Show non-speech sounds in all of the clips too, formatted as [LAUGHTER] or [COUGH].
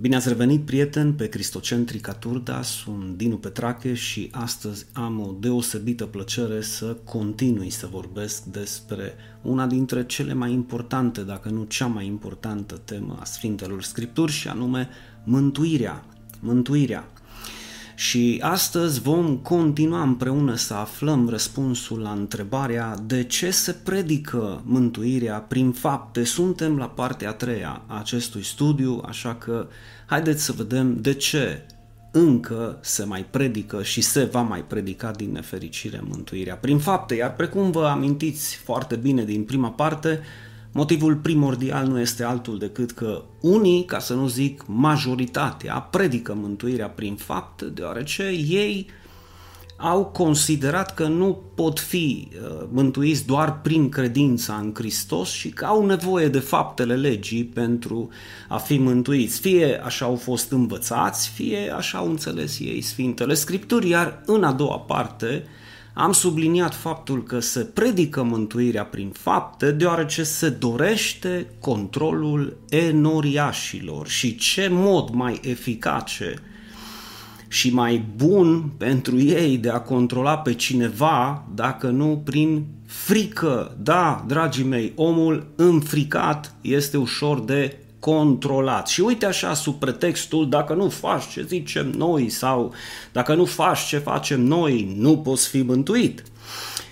Bine ați revenit, prieten, pe Cristocentrica Turda, sunt Dinu Petrache și astăzi am o deosebită plăcere să continui să vorbesc despre una dintre cele mai importante, dacă nu cea mai importantă temă a Sfintelor Scripturi și anume mântuirea. Mântuirea. Și astăzi vom continua împreună să aflăm răspunsul la întrebarea de ce se predică mântuirea prin fapte. Suntem la partea a treia a acestui studiu, așa că haideți să vedem de ce încă se mai predică și se va mai predica din nefericire mântuirea prin fapte. Iar precum vă amintiți foarte bine din prima parte, Motivul primordial nu este altul decât că unii, ca să nu zic majoritatea, predică mântuirea prin fapt, deoarece ei au considerat că nu pot fi uh, mântuiți doar prin credința în Hristos și că au nevoie de faptele legii pentru a fi mântuiți. Fie așa au fost învățați, fie așa au înțeles ei Sfintele Scripturi, iar în a doua parte am subliniat faptul că se predică mântuirea prin fapte deoarece se dorește controlul enoriașilor și ce mod mai eficace și mai bun pentru ei de a controla pe cineva dacă nu prin frică. Da, dragii mei, omul înfricat este ușor de controlat. Și uite așa, sub pretextul, dacă nu faci ce zicem noi sau dacă nu faci ce facem noi, nu poți fi mântuit.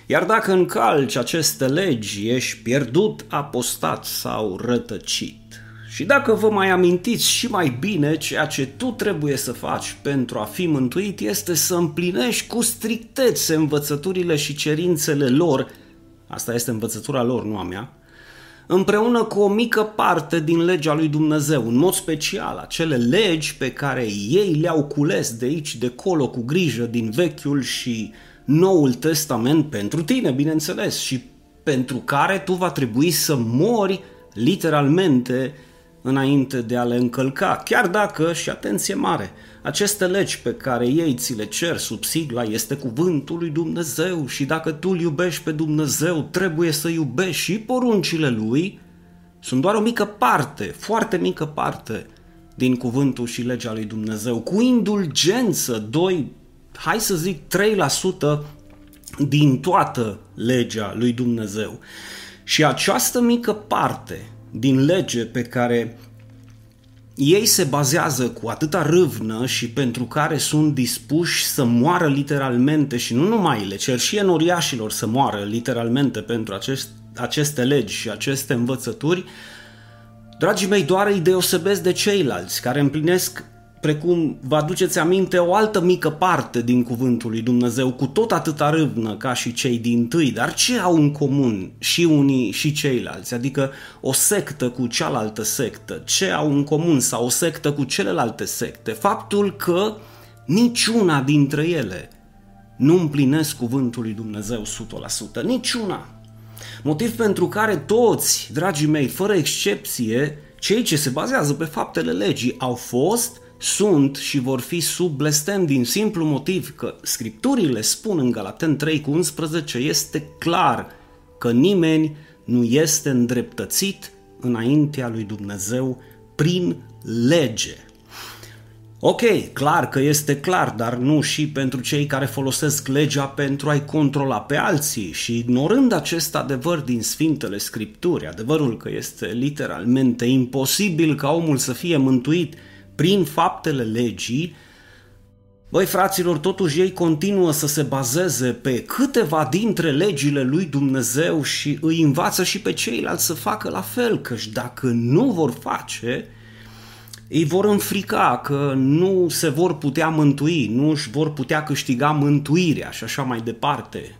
Iar dacă încalci aceste legi, ești pierdut, apostat sau rătăcit. Și dacă vă mai amintiți și mai bine, ceea ce tu trebuie să faci pentru a fi mântuit este să împlinești cu strictețe învățăturile și cerințele lor, asta este învățătura lor, nu a mea, împreună cu o mică parte din legea lui Dumnezeu, în mod special acele legi pe care ei le-au cules de aici, de colo, cu grijă din Vechiul și Noul Testament pentru tine, bineînțeles, și pentru care tu va trebui să mori literalmente înainte de a le încălca, chiar dacă, și atenție mare, aceste legi pe care ei ți le cer sub sigla este cuvântul lui Dumnezeu și dacă tu îl iubești pe Dumnezeu, trebuie să iubești și poruncile lui, sunt doar o mică parte, foarte mică parte din cuvântul și legea lui Dumnezeu, cu indulgență, 2, hai să zic 3% din toată legea lui Dumnezeu. Și această mică parte din lege pe care ei se bazează cu atâta râvnă și pentru care sunt dispuși să moară literalmente și nu numai le cer și enoriașilor să moară literalmente pentru acest, aceste legi și aceste învățături, dragii mei, doar îi deosebesc de ceilalți care împlinesc precum vă aduceți aminte, o altă mică parte din cuvântul lui Dumnezeu, cu tot atâta râvnă ca și cei din tâi, dar ce au în comun și unii și ceilalți? Adică o sectă cu cealaltă sectă, ce au în comun sau o sectă cu celelalte secte? Faptul că niciuna dintre ele nu împlinesc cuvântul lui Dumnezeu 100%, niciuna. Motiv pentru care toți, dragii mei, fără excepție, cei ce se bazează pe faptele legii au fost sunt și vor fi sub blestem din simplu motiv că scripturile spun în Galaten 3 cu 11 este clar că nimeni nu este îndreptățit înaintea lui Dumnezeu prin lege. Ok, clar că este clar, dar nu și pentru cei care folosesc legea pentru a-i controla pe alții și ignorând acest adevăr din Sfintele Scripturi, adevărul că este literalmente imposibil ca omul să fie mântuit prin faptele legii, Băi, fraților, totuși ei continuă să se bazeze pe câteva dintre legile lui Dumnezeu și îi învață și pe ceilalți să facă la fel, căci dacă nu vor face, îi vor înfrica că nu se vor putea mântui, nu își vor putea câștiga mântuirea și așa mai departe.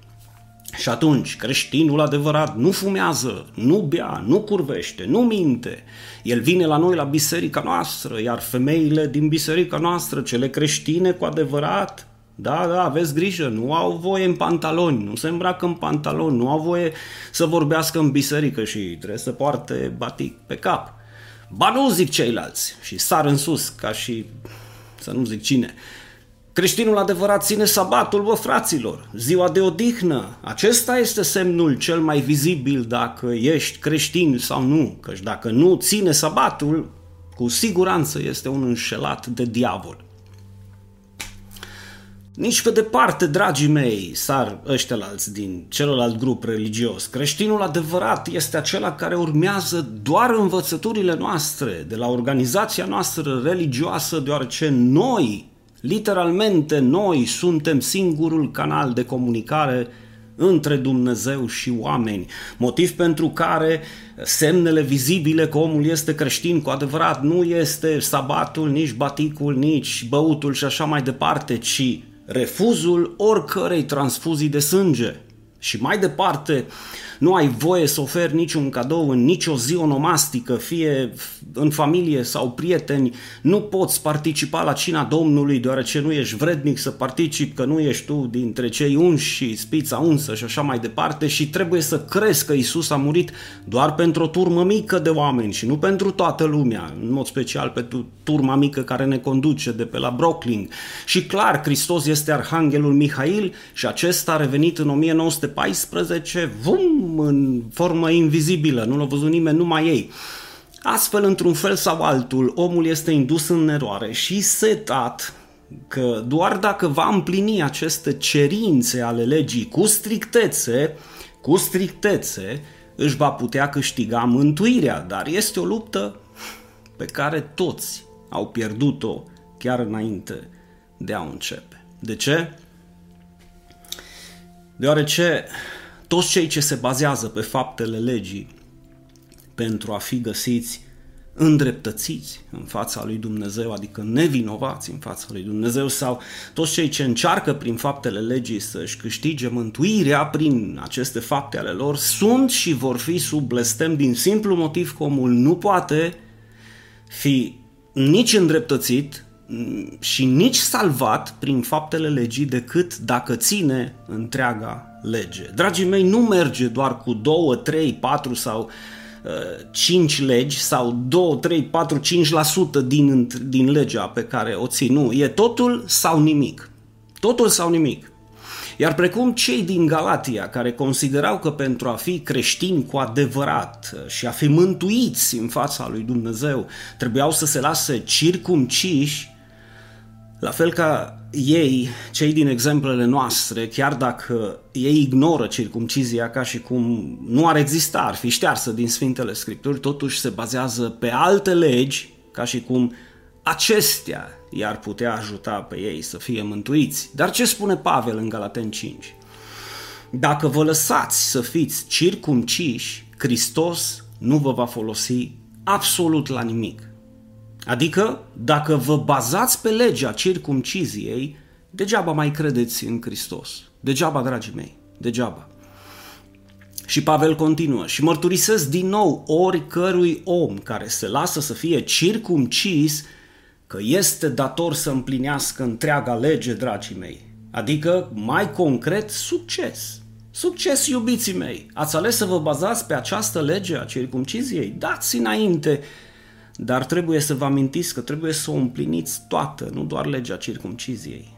Și atunci, creștinul adevărat nu fumează, nu bea, nu curvește, nu minte. El vine la noi la biserica noastră, iar femeile din biserica noastră, cele creștine cu adevărat, da, da, aveți grijă, nu au voie în pantaloni, nu se îmbracă în pantaloni, nu au voie să vorbească în biserică și trebuie să poarte batic pe cap. Ba nu zic ceilalți și sar în sus, ca și să nu zic cine. Creștinul adevărat ține sabatul, bă fraților, ziua de odihnă. Acesta este semnul cel mai vizibil dacă ești creștin sau nu. Căci dacă nu ține sabatul, Cu siguranță este un înșelat de diavol. Nici pe departe, dragii mei, sar ăștialalți din celălalt grup religios. Creștinul adevărat este acela care urmează doar învățăturile noastre, de la organizația noastră religioasă, deoarece noi, literalmente noi, suntem singurul canal de comunicare între Dumnezeu și oameni, motiv pentru care semnele vizibile că omul este creștin cu adevărat nu este sabatul, nici baticul, nici băutul și așa mai departe, ci refuzul oricărei transfuzii de sânge. Și mai departe, nu ai voie să oferi niciun cadou în nicio zi onomastică, fie în familie sau prieteni, nu poți participa la cina Domnului deoarece nu ești vrednic să participi, că nu ești tu dintre cei unși și spița unsă și așa mai departe și trebuie să crezi că Isus a murit doar pentru o turmă mică de oameni și nu pentru toată lumea, în mod special pentru turma mică care ne conduce de pe la Brooklyn. Și clar, Hristos este Arhanghelul Mihail și acesta a revenit în 1914, vum, în formă invizibilă, nu l-a văzut nimeni, numai ei. Astfel, într-un fel sau altul, omul este indus în eroare și setat că doar dacă va împlini aceste cerințe ale legii cu strictețe, cu strictețe, își va putea câștiga mântuirea, dar este o luptă pe care toți au pierdut-o chiar înainte de a începe. De ce? Deoarece toți cei ce se bazează pe faptele legii pentru a fi găsiți îndreptățiți în fața lui Dumnezeu, adică nevinovați în fața lui Dumnezeu sau toți cei ce încearcă prin faptele legii să-și câștige mântuirea prin aceste fapte ale lor, sunt și vor fi sub blestem din simplu motiv că omul nu poate fi nici îndreptățit și nici salvat prin faptele legii decât dacă ține întreaga lege. Dragii mei, nu merge doar cu 2, 3, 4 sau uh, 5 legi sau 2, 3, 4, 5% din, din legea pe care o ții. Nu, e totul sau nimic. Totul sau nimic. Iar precum cei din Galatia, care considerau că pentru a fi creștini cu adevărat și a fi mântuiți în fața lui Dumnezeu, trebuiau să se lase circumciși, la fel ca ei, cei din exemplele noastre, chiar dacă ei ignoră circumcizia ca și cum nu ar exista, ar fi ștearsă din Sfintele Scripturi, totuși se bazează pe alte legi, ca și cum acestea i-ar putea ajuta pe ei să fie mântuiți. Dar ce spune Pavel în Galaten 5? Dacă vă lăsați să fiți circumciși, Hristos nu vă va folosi absolut la nimic. Adică, dacă vă bazați pe legea circumciziei, degeaba mai credeți în Hristos. Degeaba, dragii mei, degeaba. Și Pavel continuă și mărturisesc din nou oricărui om care se lasă să fie circumcis că este dator să împlinească întreaga lege, dragii mei. Adică, mai concret, succes. Succes, iubiții mei! Ați ales să vă bazați pe această lege a circumciziei? Dați înainte dar trebuie să vă amintiți că trebuie să o împliniți toată, nu doar legea circumciziei.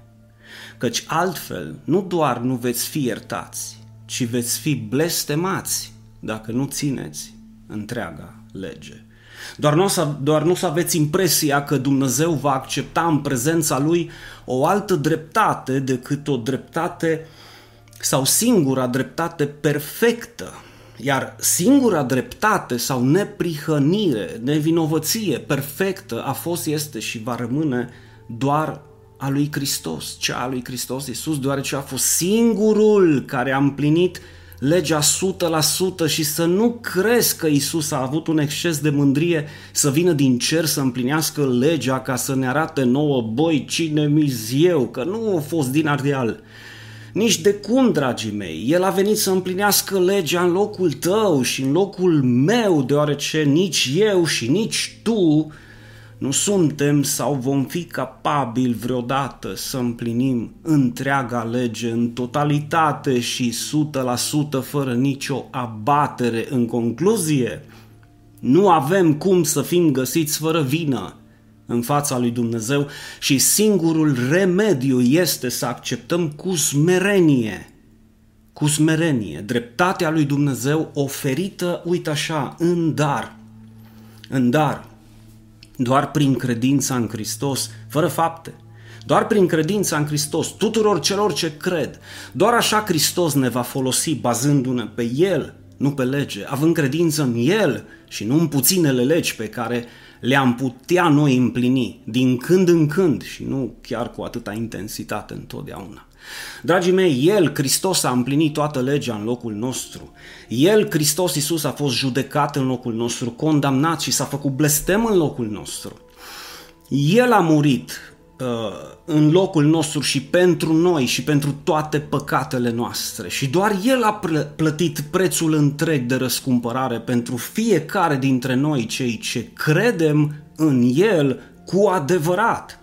Căci altfel, nu doar nu veți fi iertați, ci veți fi blestemați dacă nu țineți întreaga lege. Doar nu, să, doar nu să aveți impresia că Dumnezeu va accepta în prezența Lui o altă dreptate decât o dreptate sau singura dreptate perfectă iar singura dreptate sau neprihănire, nevinovăție perfectă a fost, este și va rămâne doar a lui Hristos, cea a lui Hristos Iisus, deoarece a fost singurul care a împlinit legea 100% și să nu crezi că Isus a avut un exces de mândrie să vină din cer să împlinească legea ca să ne arate nouă, băi, cine mi eu, că nu a fost din ardeal, nici de cum, dragii mei, el a venit să împlinească legea în locul tău și în locul meu, deoarece nici eu și nici tu nu suntem sau vom fi capabili vreodată să împlinim întreaga lege în totalitate și 100% fără nicio abatere. În concluzie, nu avem cum să fim găsiți fără vină în fața lui Dumnezeu și singurul remediu este să acceptăm cu smerenie, cu smerenie, dreptatea lui Dumnezeu oferită, uite așa, în dar, în dar. doar prin credința în Hristos, fără fapte. Doar prin credința în Hristos, tuturor celor ce cred. Doar așa Hristos ne va folosi bazându-ne pe El, nu pe lege, având credință în El și nu în puținele legi pe care le-am putea noi împlini din când în când și nu chiar cu atâta intensitate întotdeauna. Dragii mei, El, Hristos, a împlinit toată legea în locul nostru. El, Hristos Iisus, a fost judecat în locul nostru, condamnat și s-a făcut blestem în locul nostru. El a murit uh, în locul nostru și pentru noi și pentru toate păcatele noastre. Și doar El a plătit prețul întreg de răscumpărare pentru fiecare dintre noi, cei ce credem în El cu adevărat.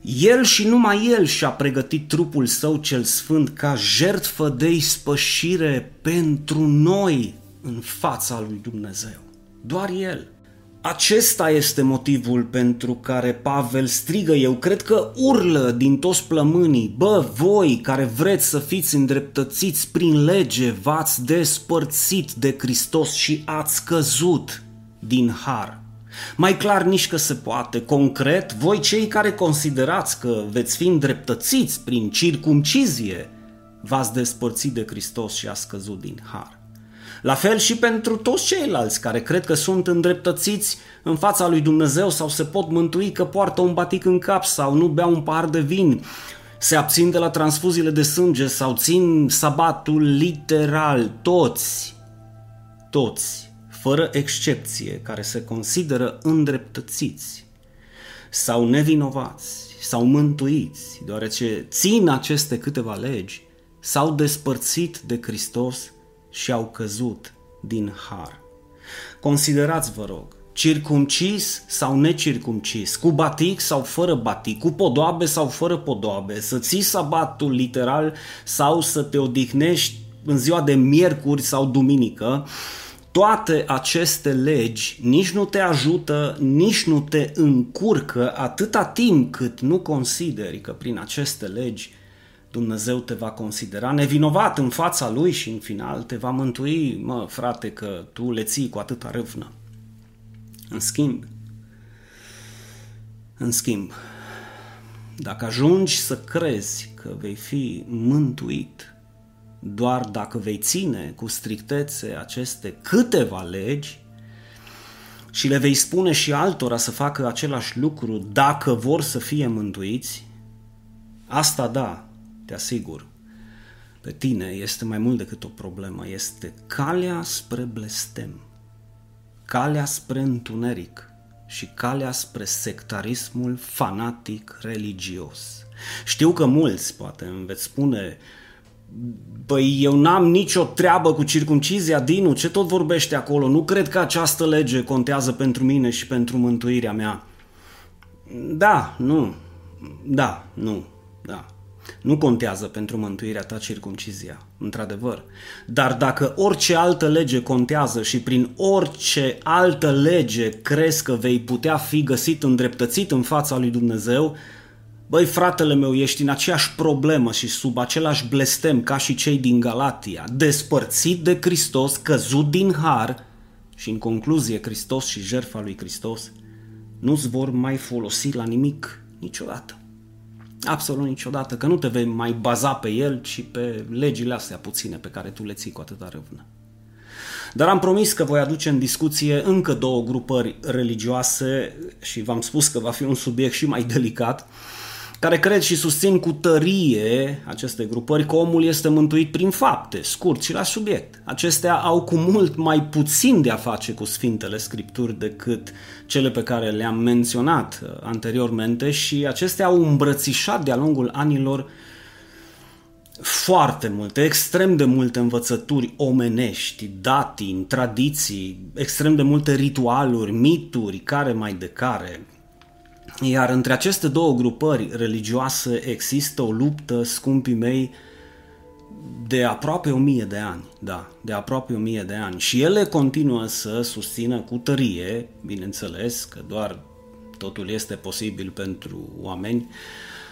El și numai El și-a pregătit trupul său cel sfânt ca jertfă de ispășire pentru noi în fața lui Dumnezeu. Doar El. Acesta este motivul pentru care Pavel strigă, eu cred că urlă din toți plămânii, bă, voi care vreți să fiți îndreptățiți prin lege, v-ați despărțit de Hristos și ați căzut din har. Mai clar nici că se poate. Concret, voi cei care considerați că veți fi îndreptățiți prin circumcizie, v-ați despărțit de Hristos și ați scăzut din har. La fel și pentru toți ceilalți care cred că sunt îndreptățiți în fața lui Dumnezeu sau se pot mântui că poartă un batic în cap sau nu bea un par de vin, se abțin de la transfuziile de sânge sau țin sabatul literal, toți, toți fără excepție, care se consideră îndreptățiți sau nevinovați sau mântuiți, deoarece țin aceste câteva legi, s-au despărțit de Hristos și au căzut din har. Considerați, vă rog, circumcis sau necircumcis, cu batic sau fără batic, cu podoabe sau fără podoabe, să ții sabatul literal sau să te odihnești în ziua de miercuri sau duminică, toate aceste legi nici nu te ajută, nici nu te încurcă atâta timp cât nu consideri că prin aceste legi Dumnezeu te va considera nevinovat în fața Lui și în final te va mântui, mă, frate, că tu le ții cu atâta râvnă. În schimb, în schimb, dacă ajungi să crezi că vei fi mântuit doar dacă vei ține cu strictețe aceste câteva legi și le vei spune și altora să facă același lucru dacă vor să fie mântuiți, asta da, te asigur, pe tine este mai mult decât o problemă, este calea spre blestem, calea spre întuneric și calea spre sectarismul fanatic religios. Știu că mulți poate îmi veți spune Băi, eu n-am nicio treabă cu circumcizia, Dinu, ce tot vorbește acolo? Nu cred că această lege contează pentru mine și pentru mântuirea mea. Da, nu, da, nu, da. Nu contează pentru mântuirea ta circumcizia, într-adevăr. Dar dacă orice altă lege contează și prin orice altă lege crezi că vei putea fi găsit îndreptățit în fața lui Dumnezeu, Băi, fratele meu, ești în aceeași problemă și sub același blestem ca și cei din Galatia, despărțit de Hristos, căzut din har și în concluzie Hristos și jertfa lui Hristos nu-ți vor mai folosi la nimic niciodată. Absolut niciodată, că nu te vei mai baza pe el, ci pe legile astea puține pe care tu le ții cu atâta râvnă. Dar am promis că voi aduce în discuție încă două grupări religioase și v-am spus că va fi un subiect și mai delicat, care cred și susțin cu tărie aceste grupări că omul este mântuit prin fapte, scurt și la subiect. Acestea au cu mult mai puțin de a face cu Sfintele Scripturi decât cele pe care le-am menționat uh, anteriormente și acestea au îmbrățișat de-a lungul anilor foarte multe, extrem de multe învățături omenești, datini, tradiții, extrem de multe ritualuri, mituri, care mai de care, iar între aceste două grupări religioase există o luptă, scumpii mei, de aproape o mie de ani, da, de aproape o mie de ani. Și ele continuă să susțină cu tărie, bineînțeles, că doar totul este posibil pentru oameni,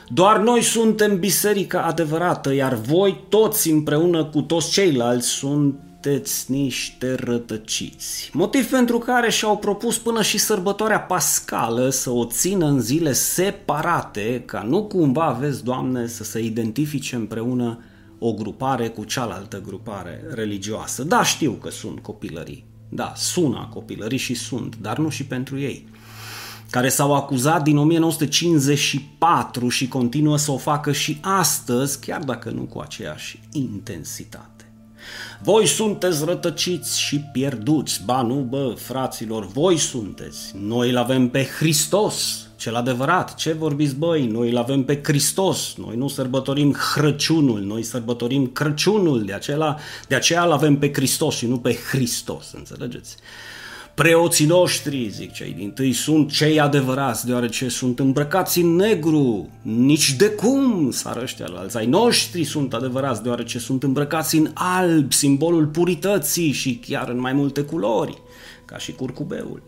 doar noi suntem biserica adevărată, iar voi toți împreună cu toți ceilalți sunt sunteți niște rătăciți. Motiv pentru care și-au propus până și sărbătoarea pascală să o țină în zile separate, ca nu cumva, aveți, Doamne, să se identifice împreună o grupare cu cealaltă grupare religioasă. Da, știu că sunt copilării. Da, sună copilării și sunt, dar nu și pentru ei care s-au acuzat din 1954 și continuă să o facă și astăzi, chiar dacă nu cu aceeași intensitate. Voi sunteți rătăciți și pierduți, ba nu bă, fraților, voi sunteți, noi îl avem pe Hristos, cel adevărat, ce vorbiți băi, noi îl avem pe Hristos, noi nu sărbătorim Hrăciunul, noi sărbătorim Crăciunul, de, aceea, de aceea îl avem pe Hristos și nu pe Hristos, înțelegeți? Preoții noștri, zic cei din tâi, sunt cei adevărați, deoarece sunt îmbrăcați în negru. Nici de cum, sară ăștia la alții. Ai noștri sunt adevărați, deoarece sunt îmbrăcați în alb, simbolul purității și chiar în mai multe culori, ca și curcubeul.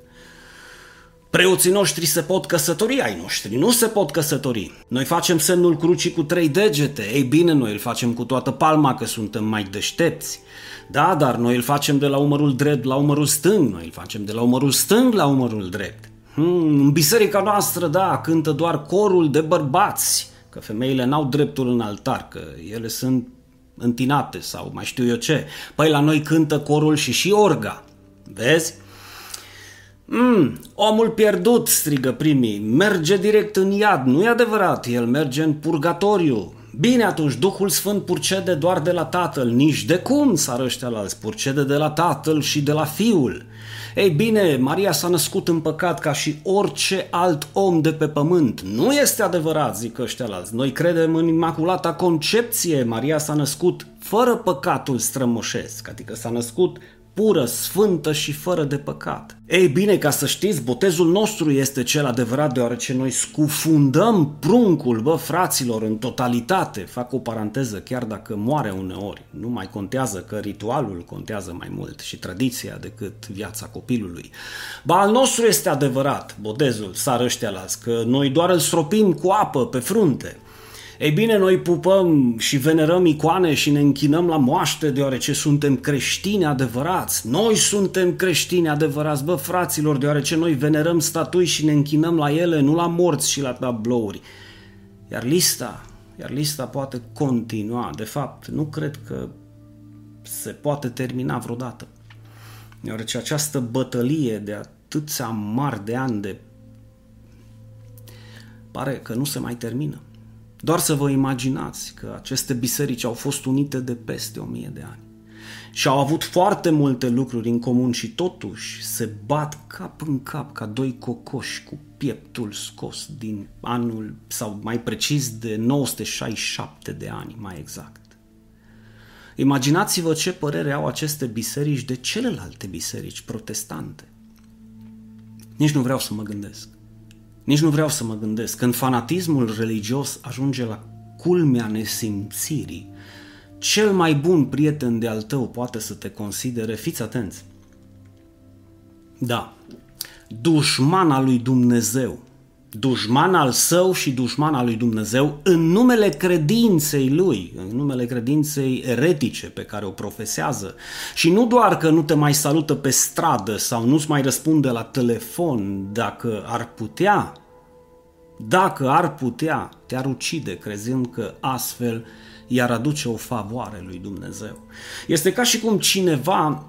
Preoții noștri se pot căsători, ai noștri nu se pot căsători. Noi facem semnul crucii cu trei degete, ei bine, noi îl facem cu toată palma că suntem mai deștepți. Da, dar noi îl facem de la umărul drept la umărul stâng, noi îl facem de la umărul stâng la umărul drept. Hmm, în biserica noastră, da, cântă doar corul de bărbați, că femeile n-au dreptul în altar, că ele sunt întinate sau mai știu eu ce. Păi la noi cântă corul și și orga. Vezi? Mm, omul pierdut, strigă primii, merge direct în iad, nu e adevărat, el merge în purgatoriu. Bine atunci, Duhul Sfânt purcede doar de la Tatăl, nici de cum s-ar ăștia la alți, purcede de la Tatăl și de la Fiul. Ei bine, Maria s-a născut în păcat ca și orice alt om de pe pământ. Nu este adevărat, zic ăștia alți. Noi credem în Imaculata Concepție. Maria s-a născut fără păcatul strămoșesc, adică s-a născut pură, sfântă și fără de păcat. Ei bine, ca să știți, botezul nostru este cel adevărat deoarece noi scufundăm pruncul, bă, fraților, în totalitate. Fac o paranteză, chiar dacă moare uneori. Nu mai contează că ritualul contează mai mult și tradiția decât viața copilului. Ba, al nostru este adevărat, botezul, sar ăștia las, că noi doar îl stropim cu apă pe frunte. Ei bine, noi pupăm și venerăm icoane și ne închinăm la moaște deoarece suntem creștini adevărați. Noi suntem creștini adevărați, bă fraților, deoarece noi venerăm statui și ne închinăm la ele, nu la morți și la tablouri. Iar lista, iar lista poate continua. De fapt, nu cred că se poate termina vreodată. Deoarece această bătălie de atâția mari de ani de pare că nu se mai termină. Doar să vă imaginați că aceste biserici au fost unite de peste o mie de ani și au avut foarte multe lucruri în comun și totuși se bat cap în cap ca doi cocoși cu pieptul scos din anul, sau mai precis de 967 de ani, mai exact. Imaginați-vă ce părere au aceste biserici de celelalte biserici protestante. Nici nu vreau să mă gândesc. Nici nu vreau să mă gândesc. Când fanatismul religios ajunge la culmea nesimțirii, cel mai bun prieten de al tău poate să te considere, fiți atenți. Da, dușmana lui Dumnezeu dușman al său și dușman al lui Dumnezeu în numele credinței lui, în numele credinței eretice pe care o profesează. Și nu doar că nu te mai salută pe stradă sau nu-ți mai răspunde la telefon dacă ar putea, dacă ar putea, te-ar ucide crezând că astfel i-ar aduce o favoare lui Dumnezeu. Este ca și cum cineva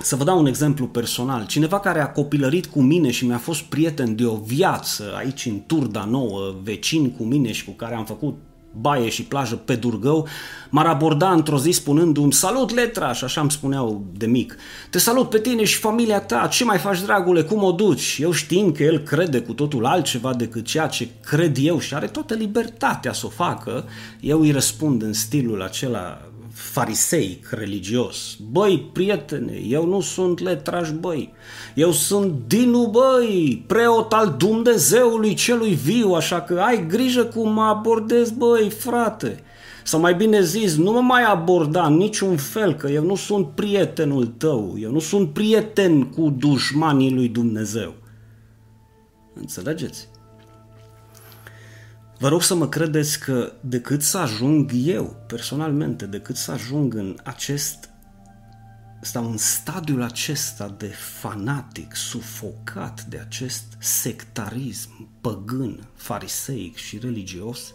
să vă dau un exemplu personal. Cineva care a copilărit cu mine și mi-a fost prieten de o viață aici în Turda Nouă, vecin cu mine și cu care am făcut baie și plajă pe Durgău, m-ar aborda într-o zi spunându-mi Salut, Letra! Și așa îmi spuneau de mic. Te salut pe tine și familia ta, ce mai faci, dragule, cum o duci? Eu știind că el crede cu totul altceva decât ceea ce cred eu și are toată libertatea să o facă, eu îi răspund în stilul acela fariseic religios. Băi, prietene, eu nu sunt letraș, băi. Eu sunt Dinu, băi, preot al Dumnezeului celui viu, așa că ai grijă cum mă abordez, băi, frate. Sau mai bine zis, nu mă mai aborda în niciun fel, că eu nu sunt prietenul tău, eu nu sunt prieten cu dușmanii lui Dumnezeu. Înțelegeți? Vă rog să mă credeți că decât să ajung eu, personalmente, decât să ajung în acest sau în stadiul acesta de fanatic, sufocat de acest sectarism păgân, fariseic și religios,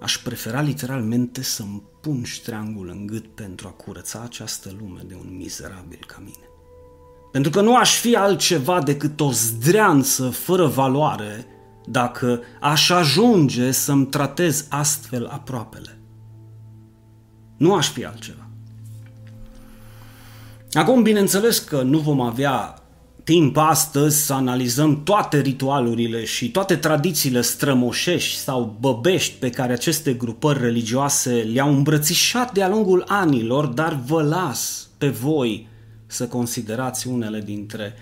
aș prefera literalmente să-mi pun ștreangul în gât pentru a curăța această lume de un mizerabil ca mine. Pentru că nu aș fi altceva decât o zdreanță fără valoare dacă aș ajunge să-mi tratez astfel aproapele. Nu aș fi altceva. Acum, bineînțeles că nu vom avea timp astăzi să analizăm toate ritualurile și toate tradițiile strămoșești sau băbești pe care aceste grupări religioase le-au îmbrățișat de-a lungul anilor, dar vă las pe voi să considerați unele dintre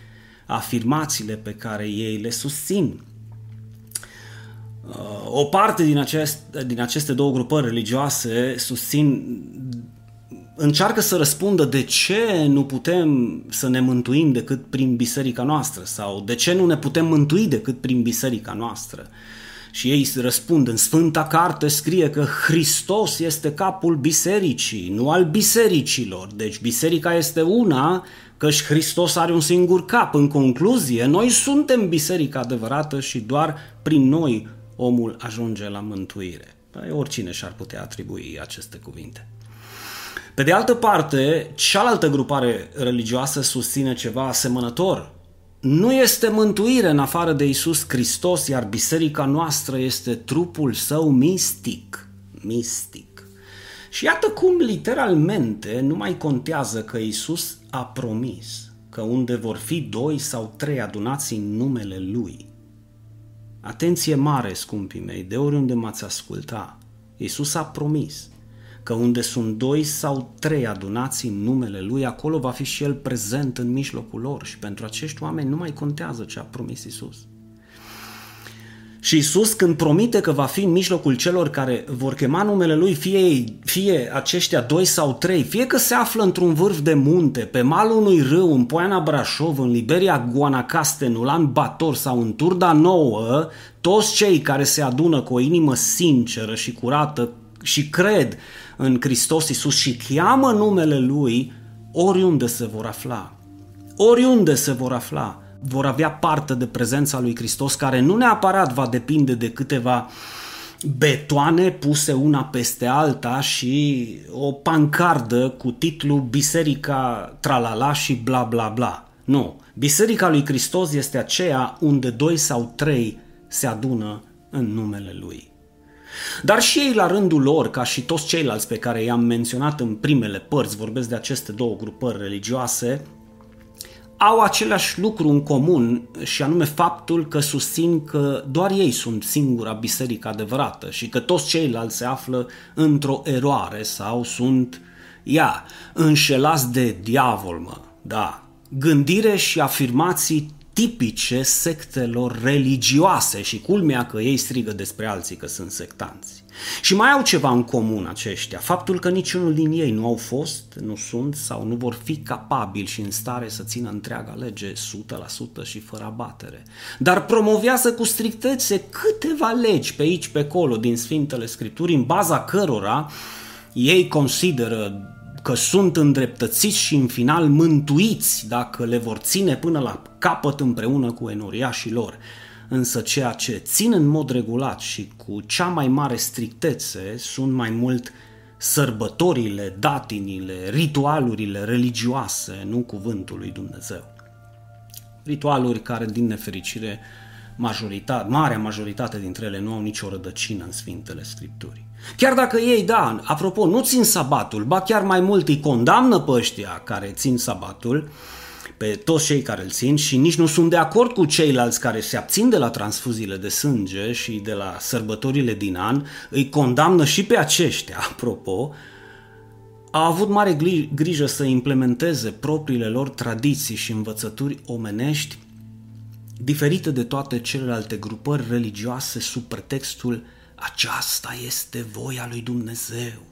afirmațiile pe care ei le susțin. Uh, o parte din, acest, din aceste două grupări religioase susțin încearcă să răspundă de ce nu putem să ne mântuim decât prin biserica noastră sau de ce nu ne putem mântui decât prin biserica noastră. Și ei răspund, în Sfânta Carte scrie că Hristos este capul bisericii, nu al bisericilor. Deci biserica este una, căci Hristos are un singur cap. În concluzie, noi suntem biserica adevărată și doar prin noi omul ajunge la mântuire. Păi oricine și-ar putea atribui aceste cuvinte. Pe de altă parte, cealaltă grupare religioasă susține ceva asemănător. Nu este mântuire în afară de Isus Hristos, iar biserica noastră este trupul său mistic. Mistic. Și iată cum literalmente nu mai contează că Isus a promis că unde vor fi doi sau trei adunați în numele Lui. Atenție mare, scumpii mei, de oriunde m-ați asculta. Isus a promis că unde sunt doi sau trei adunați în numele Lui, acolo va fi și El prezent în mijlocul lor și pentru acești oameni nu mai contează ce a promis Isus. Și Isus când promite că va fi în mijlocul celor care vor chema numele Lui, fie, fie aceștia doi sau trei, fie că se află într-un vârf de munte, pe malul unui râu, în Poiana Brașov, în Liberia Guanacaste, în Ulan Bator sau în Turda Nouă, toți cei care se adună cu o inimă sinceră și curată și cred în Hristos Iisus și cheamă numele Lui, oriunde se vor afla. Oriunde se vor afla, vor avea parte de prezența lui Hristos, care nu neapărat va depinde de câteva betoane puse una peste alta și o pancardă cu titlu Biserica Tralala și bla bla bla. Nu. Biserica lui Hristos este aceea unde doi sau trei se adună în numele Lui. Dar și ei la rândul lor, ca și toți ceilalți pe care i-am menționat în primele părți, vorbesc de aceste două grupări religioase, au același lucru în comun și anume faptul că susțin că doar ei sunt singura biserică adevărată și că toți ceilalți se află într-o eroare sau sunt, ia, înșelați de diavol, mă, da. Gândire și afirmații tipice sectelor religioase și culmea că ei strigă despre alții că sunt sectanți. Și mai au ceva în comun aceștia, faptul că niciunul din ei nu au fost, nu sunt sau nu vor fi capabili și în stare să țină întreaga lege 100% și fără abatere. Dar promovează cu strictețe câteva legi pe aici, pe acolo din Sfintele Scripturi, în baza cărora ei consideră că sunt îndreptățiți și în final mântuiți dacă le vor ține până la capăt împreună cu enoriașii lor. Însă ceea ce țin în mod regulat și cu cea mai mare strictețe sunt mai mult sărbătorile, datinile, ritualurile religioase, nu cuvântul lui Dumnezeu. Ritualuri care, din nefericire, majoritate, marea majoritate dintre ele nu au nicio rădăcină în Sfintele Scripturii. Chiar dacă ei, da, apropo, nu țin sabatul, ba chiar mai mult îi condamnă pe ăștia care țin sabatul, pe toți cei care îl țin și nici nu sunt de acord cu ceilalți care se abțin de la transfuziile de sânge și de la sărbătorile din an, îi condamnă și pe aceștia, [LAUGHS] apropo, a avut mare grijă să implementeze propriile lor tradiții și învățături omenești diferite de toate celelalte grupări religioase sub pretextul aceasta este voia lui Dumnezeu.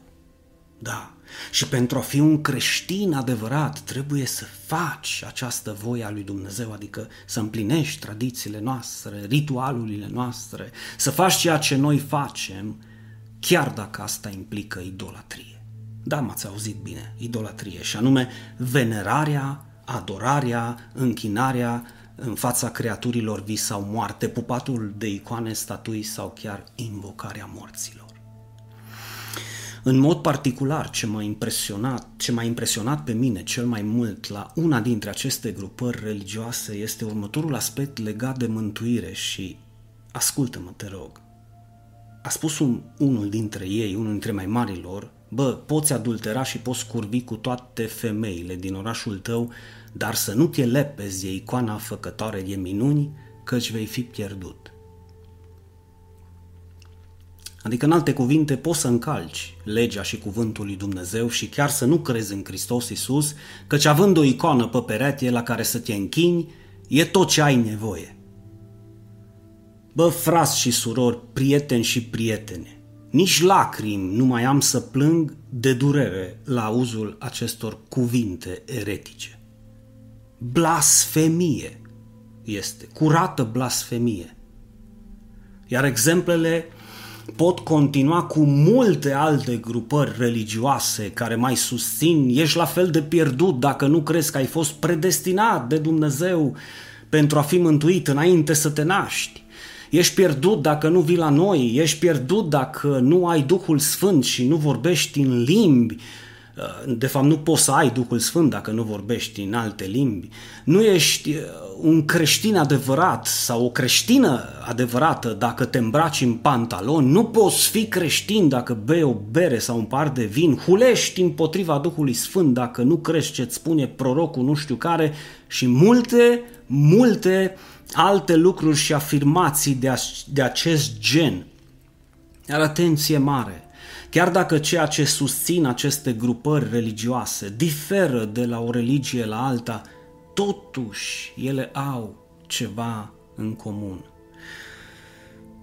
Da, și pentru a fi un creștin adevărat trebuie să faci această voie a lui Dumnezeu, adică să împlinești tradițiile noastre, ritualurile noastre, să faci ceea ce noi facem, chiar dacă asta implică idolatrie. Da, m-ați auzit bine, idolatrie, și anume venerarea, adorarea, închinarea în fața creaturilor vii sau moarte, pupatul de icoane, statui sau chiar invocarea morților. În mod particular, ce m-a impresionat, ce m-a impresionat pe mine cel mai mult la una dintre aceste grupări religioase este următorul aspect legat de mântuire și ascultă-mă, te rog. A spus un, unul dintre ei, unul dintre mai marilor, bă, poți adultera și poți curvi cu toate femeile din orașul tău, dar să nu te lepezi de icoana făcătoare de minuni, căci vei fi pierdut. Adică, în alte cuvinte, poți să încalci legea și cuvântul lui Dumnezeu și chiar să nu crezi în Hristos Iisus, căci având o icoană pe perete la care să te închini, e tot ce ai nevoie. Bă, frați și surori, prieteni și prietene, nici lacrimi nu mai am să plâng de durere la auzul acestor cuvinte eretice. Blasfemie este, curată blasfemie. Iar exemplele pot continua cu multe alte grupări religioase care mai susțin, ești la fel de pierdut dacă nu crezi că ai fost predestinat de Dumnezeu pentru a fi mântuit înainte să te naști. Ești pierdut dacă nu vii la noi, ești pierdut dacă nu ai Duhul Sfânt și nu vorbești în limbi, de fapt, nu poți să ai Duhul Sfânt dacă nu vorbești în alte limbi. Nu ești uh, un creștin adevărat sau o creștină adevărată dacă te îmbraci în pantaloni. Nu poți fi creștin dacă bei o bere sau un par de vin. Hulești împotriva Duhului Sfânt dacă nu crești ce-ți spune prorocul nu știu care și multe, multe alte lucruri și afirmații de, de acest gen. Iar atenție mare! Chiar dacă ceea ce susțin aceste grupări religioase diferă de la o religie la alta, totuși ele au ceva în comun.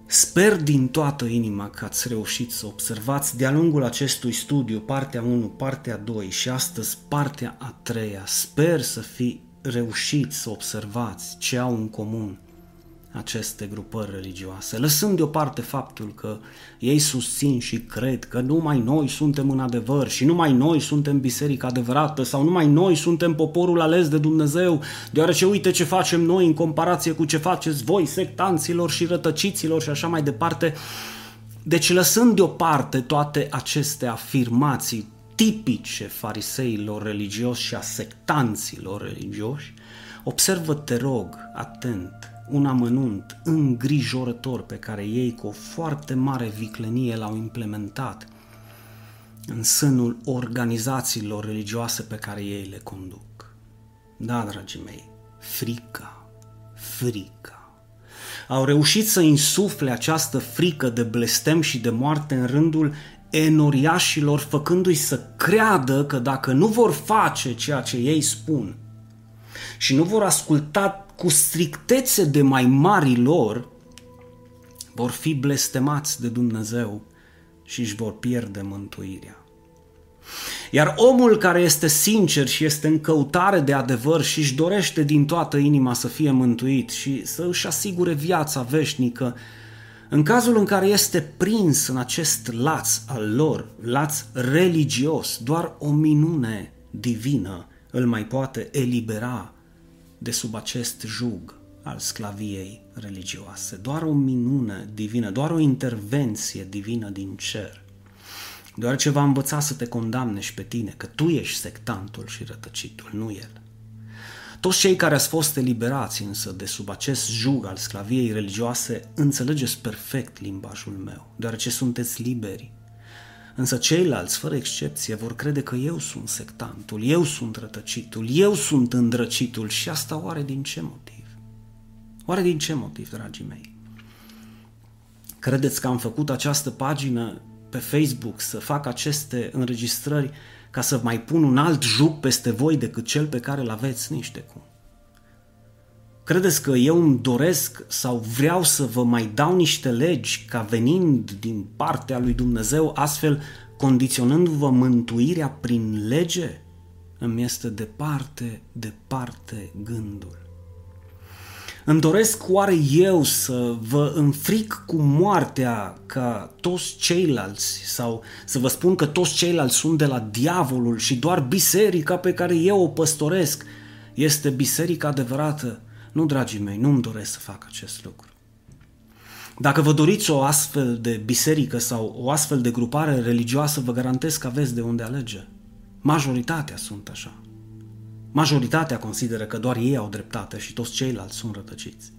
Sper din toată inima că ați reușit să observați de-a lungul acestui studiu partea 1, partea 2 și astăzi partea a treia. Sper să fi reușit să observați ce au în comun aceste grupări religioase, lăsând deoparte faptul că ei susțin și cred că numai noi suntem în adevăr și numai noi suntem biserica adevărată sau numai noi suntem poporul ales de Dumnezeu, deoarece uite ce facem noi în comparație cu ce faceți voi, sectanților și rătăciților și așa mai departe. Deci lăsând deoparte toate aceste afirmații tipice fariseilor religioși și a sectanților religioși, observă, te rog, atent, un amănunt îngrijorător pe care ei cu o foarte mare viclenie l-au implementat în sânul organizațiilor religioase pe care ei le conduc. Da, dragii mei, frica, frica. Au reușit să insufle această frică de blestem și de moarte în rândul enoriașilor, făcându-i să creadă că dacă nu vor face ceea ce ei spun și nu vor asculta cu strictețe de mai mari lor, vor fi blestemați de Dumnezeu și își vor pierde mântuirea. Iar omul care este sincer și este în căutare de adevăr și își dorește din toată inima să fie mântuit și să își asigure viața veșnică, în cazul în care este prins în acest laț al lor, laț religios, doar o minune divină îl mai poate elibera de sub acest jug al sclaviei religioase. Doar o minune divină, doar o intervenție divină din cer. Deoarece va învăța să te condamne și pe tine, că tu ești sectantul și rătăcitul, nu el. Toți cei care ați fost eliberați însă de sub acest jug al sclaviei religioase, înțelegeți perfect limbajul meu, deoarece sunteți liberi Însă ceilalți, fără excepție, vor crede că eu sunt sectantul, eu sunt rătăcitul, eu sunt îndrăcitul și asta oare din ce motiv? Oare din ce motiv, dragii mei? Credeți că am făcut această pagină pe Facebook să fac aceste înregistrări ca să mai pun un alt juc peste voi decât cel pe care îl aveți niște cum? Credeți că eu îmi doresc sau vreau să vă mai dau niște legi ca venind din partea lui Dumnezeu, astfel condiționându-vă mântuirea prin lege? Îmi este departe, departe gândul. Îmi doresc oare eu să vă înfric cu moartea ca toți ceilalți sau să vă spun că toți ceilalți sunt de la diavolul și doar biserica pe care eu o păstoresc este biserica adevărată? Nu, dragii mei, nu-mi doresc să fac acest lucru. Dacă vă doriți o astfel de biserică sau o astfel de grupare religioasă, vă garantez că aveți de unde alege. Majoritatea sunt așa. Majoritatea consideră că doar ei au dreptate și toți ceilalți sunt rătăciți.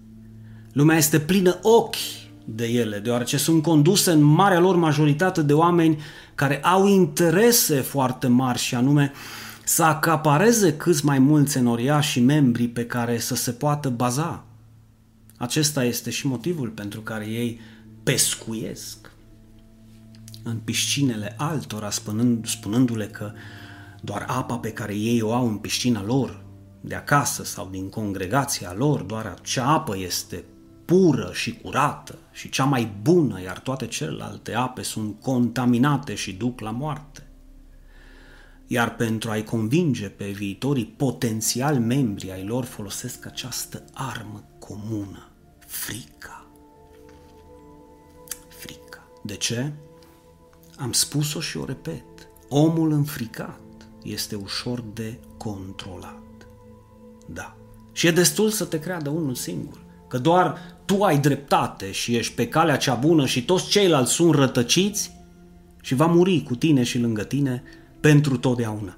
Lumea este plină ochi de ele, deoarece sunt conduse în marea lor majoritate de oameni care au interese foarte mari și anume să acapareze câți mai mulți enoriași și membri pe care să se poată baza. Acesta este și motivul pentru care ei pescuiesc în piscinele altora, spunând, spunându-le că doar apa pe care ei o au în piscina lor, de acasă sau din congregația lor, doar acea apă este pură și curată și cea mai bună, iar toate celelalte ape sunt contaminate și duc la moarte. Iar pentru a-i convinge pe viitorii potențial membri ai lor folosesc această armă comună, frica. Frica. De ce? Am spus-o și o repet. Omul înfricat este ușor de controlat. Da. Și e destul să te creadă unul singur, că doar tu ai dreptate și ești pe calea cea bună și toți ceilalți sunt rătăciți și va muri cu tine și lângă tine pentru totdeauna.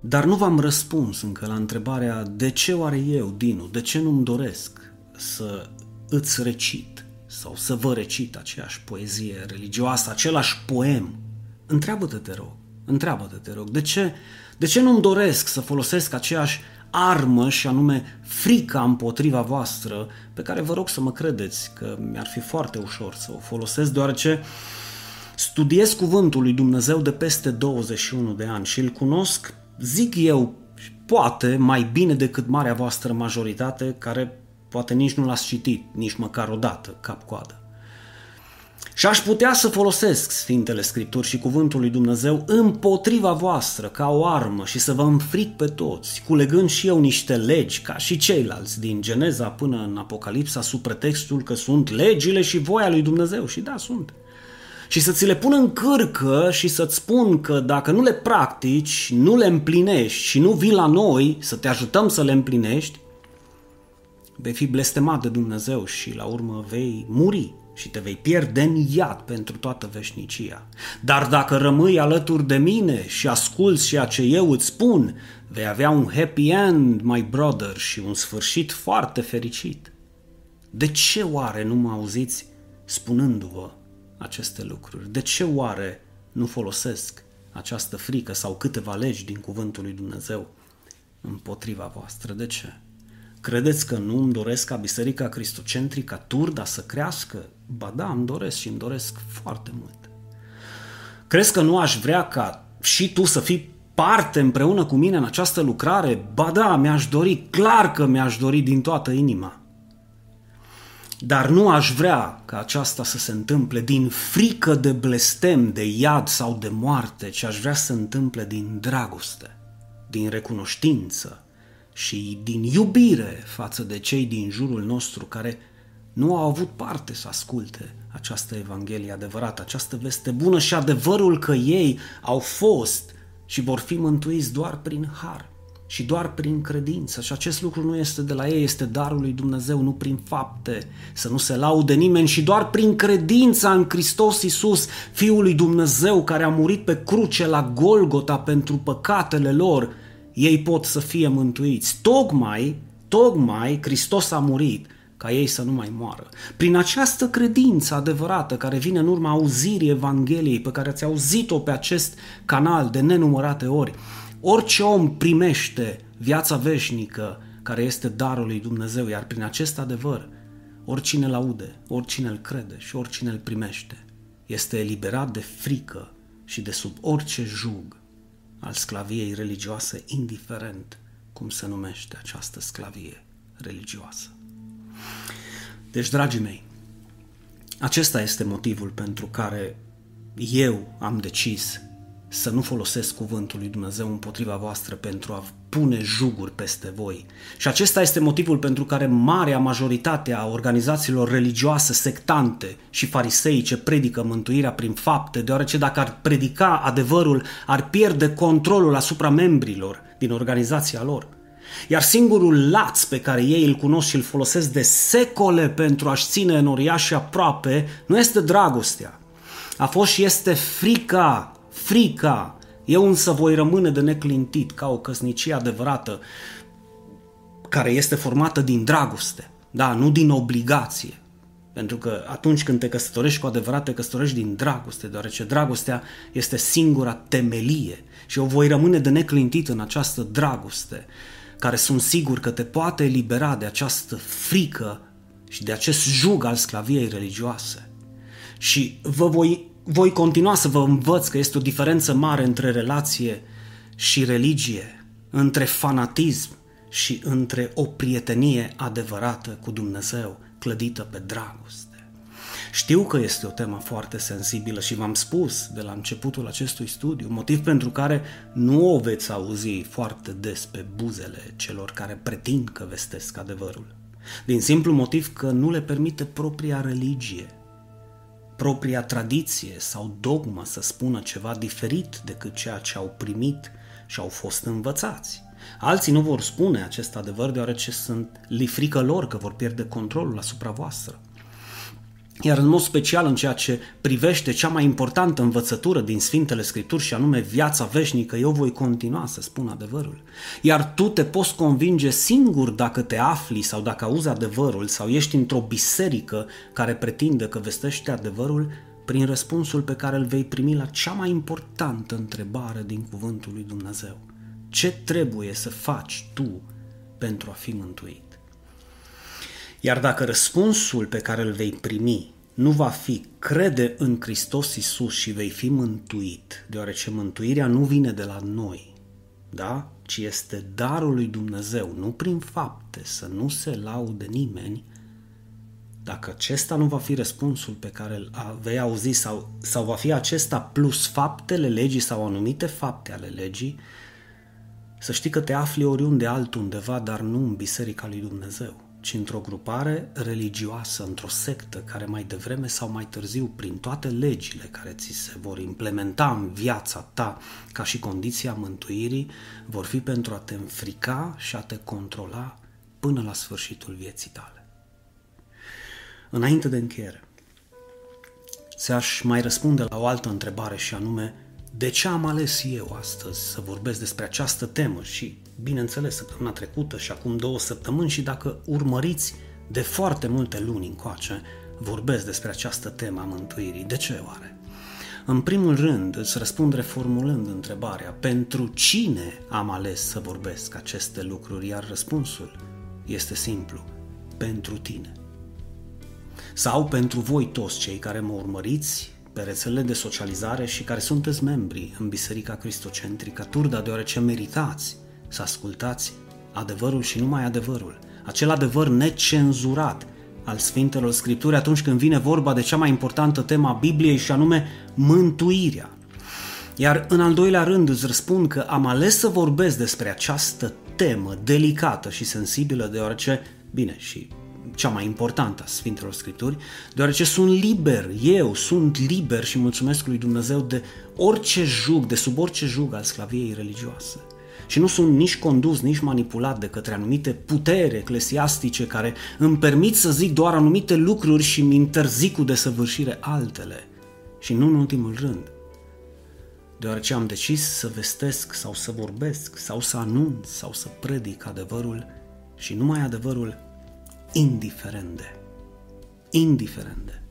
Dar nu v-am răspuns încă la întrebarea de ce oare eu, Dinu, de ce nu-mi doresc să îți recit sau să vă recit aceeași poezie religioasă, același poem. Întreabă-te, te rog, întreabă-te, te rog, de ce, de ce nu-mi doresc să folosesc aceeași armă și anume frica împotriva voastră, pe care vă rog să mă credeți că mi-ar fi foarte ușor să o folosesc, deoarece studiez cuvântul lui Dumnezeu de peste 21 de ani și îl cunosc, zic eu, poate mai bine decât marea voastră majoritate care Poate nici nu l-ați citit, nici măcar o dată, cap-coadă. Și aș putea să folosesc Sfintele Scripturi și Cuvântul lui Dumnezeu împotriva voastră ca o armă și să vă înfric pe toți, culegând și eu niște legi ca și ceilalți din Geneza până în Apocalipsa sub pretextul că sunt legile și voia lui Dumnezeu. Și da, sunt. Și să ți le pun în cârcă și să-ți spun că dacă nu le practici, nu le împlinești și nu vii la noi să te ajutăm să le împlinești, vei fi blestemat de Dumnezeu și la urmă vei muri și te vei pierde în iad pentru toată veșnicia. Dar dacă rămâi alături de mine și asculți ceea ce eu îți spun, vei avea un happy end, my brother, și un sfârșit foarte fericit. De ce oare nu mă auziți spunându-vă aceste lucruri? De ce oare nu folosesc această frică sau câteva legi din cuvântul lui Dumnezeu împotriva voastră? De ce? Credeți că nu îmi doresc ca Biserica Cristocentrică Turda să crească? Ba da, îmi doresc și îmi doresc foarte mult. Crezi că nu aș vrea ca și tu să fii parte împreună cu mine în această lucrare? Ba da, mi-aș dori, clar că mi-aș dori din toată inima. Dar nu aș vrea ca aceasta să se întâmple din frică de blestem, de iad sau de moarte, ci aș vrea să se întâmple din dragoste, din recunoștință, și din iubire față de cei din jurul nostru care nu au avut parte să asculte această Evanghelie adevărată, această veste bună și adevărul că ei au fost și vor fi mântuiți doar prin har și doar prin credință. Și acest lucru nu este de la ei, este darul lui Dumnezeu, nu prin fapte, să nu se laude nimeni și doar prin credința în Hristos Iisus, Fiul lui Dumnezeu care a murit pe cruce la Golgota pentru păcatele lor, ei pot să fie mântuiți. Tocmai, tocmai Hristos a murit ca ei să nu mai moară. Prin această credință adevărată care vine în urma auzirii Evangheliei pe care ați auzit-o pe acest canal de nenumărate ori, orice om primește viața veșnică care este darul lui Dumnezeu, iar prin acest adevăr, oricine îl aude, oricine îl crede și oricine îl primește, este eliberat de frică și de sub orice jug al sclaviei religioase, indiferent cum se numește această sclavie religioasă. Deci, dragii mei, acesta este motivul pentru care eu am decis să nu folosesc cuvântul lui Dumnezeu împotriva voastră pentru a pune juguri peste voi. Și acesta este motivul pentru care marea majoritate a organizațiilor religioase sectante și fariseice predică mântuirea prin fapte, deoarece dacă ar predica adevărul, ar pierde controlul asupra membrilor din organizația lor. Iar singurul laț pe care ei îl cunosc și îl folosesc de secole pentru a-și ține înoriașii aproape nu este dragostea. A fost și este frica, frica. Eu însă voi rămâne de neclintit ca o căsnicie adevărată care este formată din dragoste, da, nu din obligație. Pentru că atunci când te căsătorești cu adevărat, te căsătorești din dragoste, deoarece dragostea este singura temelie și eu voi rămâne de neclintit în această dragoste care sunt sigur că te poate elibera de această frică și de acest jug al sclaviei religioase. Și vă voi, voi continua să vă învăț că este o diferență mare între relație și religie, între fanatism și între o prietenie adevărată cu Dumnezeu, clădită pe dragoste. Știu că este o temă foarte sensibilă și v-am spus de la începutul acestui studiu, motiv pentru care nu o veți auzi foarte des pe buzele celor care pretind că vestesc adevărul. Din simplu motiv că nu le permite propria religie, propria tradiție sau dogmă să spună ceva diferit decât ceea ce au primit și au fost învățați. Alții nu vor spune acest adevăr deoarece sunt li frică lor că vor pierde controlul asupra voastră. Iar în mod special în ceea ce privește cea mai importantă învățătură din Sfintele Scripturi și anume viața veșnică, eu voi continua să spun adevărul. Iar tu te poți convinge singur dacă te afli sau dacă auzi adevărul sau ești într-o biserică care pretinde că vestește adevărul prin răspunsul pe care îl vei primi la cea mai importantă întrebare din cuvântul lui Dumnezeu. Ce trebuie să faci tu pentru a fi mântuit? Iar dacă răspunsul pe care îl vei primi nu va fi crede în Hristos Isus și vei fi mântuit, deoarece mântuirea nu vine de la noi, da? ci este darul lui Dumnezeu, nu prin fapte, să nu se laude nimeni, dacă acesta nu va fi răspunsul pe care îl vei auzi sau, sau va fi acesta plus faptele legii sau anumite fapte ale legii, să știi că te afli oriunde altundeva, dar nu în Biserica lui Dumnezeu ci într-o grupare religioasă, într-o sectă care mai devreme sau mai târziu, prin toate legile care ți se vor implementa în viața ta ca și condiția mântuirii, vor fi pentru a te înfrica și a te controla până la sfârșitul vieții tale. Înainte de încheiere, ți-aș mai răspunde la o altă întrebare și anume, de ce am ales eu astăzi să vorbesc despre această temă și, bineînțeles, săptămâna trecută și acum două săptămâni și dacă urmăriți de foarte multe luni încoace, vorbesc despre această temă a mântuirii. De ce oare? În primul rând, îți răspund reformulând întrebarea, pentru cine am ales să vorbesc aceste lucruri, iar răspunsul este simplu, pentru tine. Sau pentru voi toți cei care mă urmăriți pe rețelele de socializare și care sunteți membri în Biserica Cristocentrică Turda, deoarece meritați să ascultați adevărul și numai adevărul, acel adevăr necenzurat al Sfintelor Scripturi atunci când vine vorba de cea mai importantă temă a Bibliei și anume mântuirea. Iar în al doilea rând îți răspund că am ales să vorbesc despre această temă delicată și sensibilă deoarece, bine, și cea mai importantă a Sfintelor Scripturi, deoarece sunt liber, eu sunt liber și mulțumesc lui Dumnezeu de orice jug, de sub orice jug al sclaviei religioase. Și nu sunt nici condus, nici manipulat de către anumite putere eclesiastice care îmi permit să zic doar anumite lucruri și îmi interzic cu desăvârșire altele. Și nu în ultimul rând, deoarece am decis să vestesc sau să vorbesc sau să anunț sau să predic adevărul și numai adevărul indiferente. Indiferente.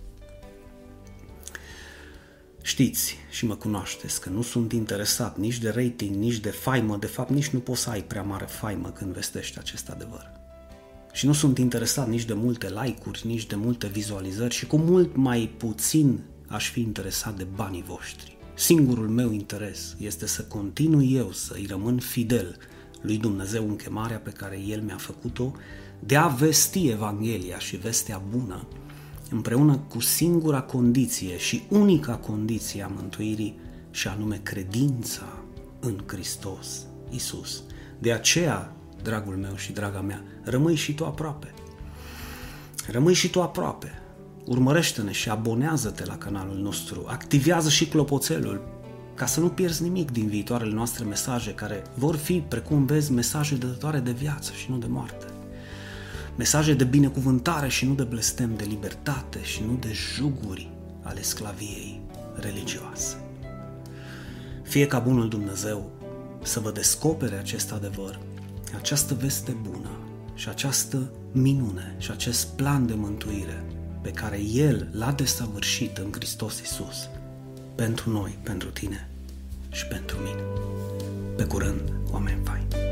Știți și mă cunoașteți că nu sunt interesat nici de rating, nici de faimă, de fapt nici nu poți să ai prea mare faimă când vestești acest adevăr. Și nu sunt interesat nici de multe like-uri, nici de multe vizualizări și cu mult mai puțin aș fi interesat de banii voștri. Singurul meu interes este să continui eu să-i rămân fidel lui Dumnezeu în chemarea pe care El mi-a făcut-o de a vesti Evanghelia și vestea bună, împreună cu singura condiție și unica condiție a mântuirii, și anume credința în Hristos Isus. De aceea, dragul meu și draga mea, rămâi și tu aproape. Rămâi și tu aproape. Urmărește-ne și abonează-te la canalul nostru. Activează și clopoțelul ca să nu pierzi nimic din viitoarele noastre mesaje care vor fi, precum vezi, mesaje dătătoare de viață și nu de moarte. Mesaje de binecuvântare și nu de blestem, de libertate și nu de juguri ale sclaviei religioase. Fie ca Bunul Dumnezeu să vă descopere acest adevăr, această veste bună și această minune și acest plan de mântuire pe care El l-a desăvârșit în Hristos Isus pentru noi, pentru tine și pentru mine. Pe curând, oameni faini!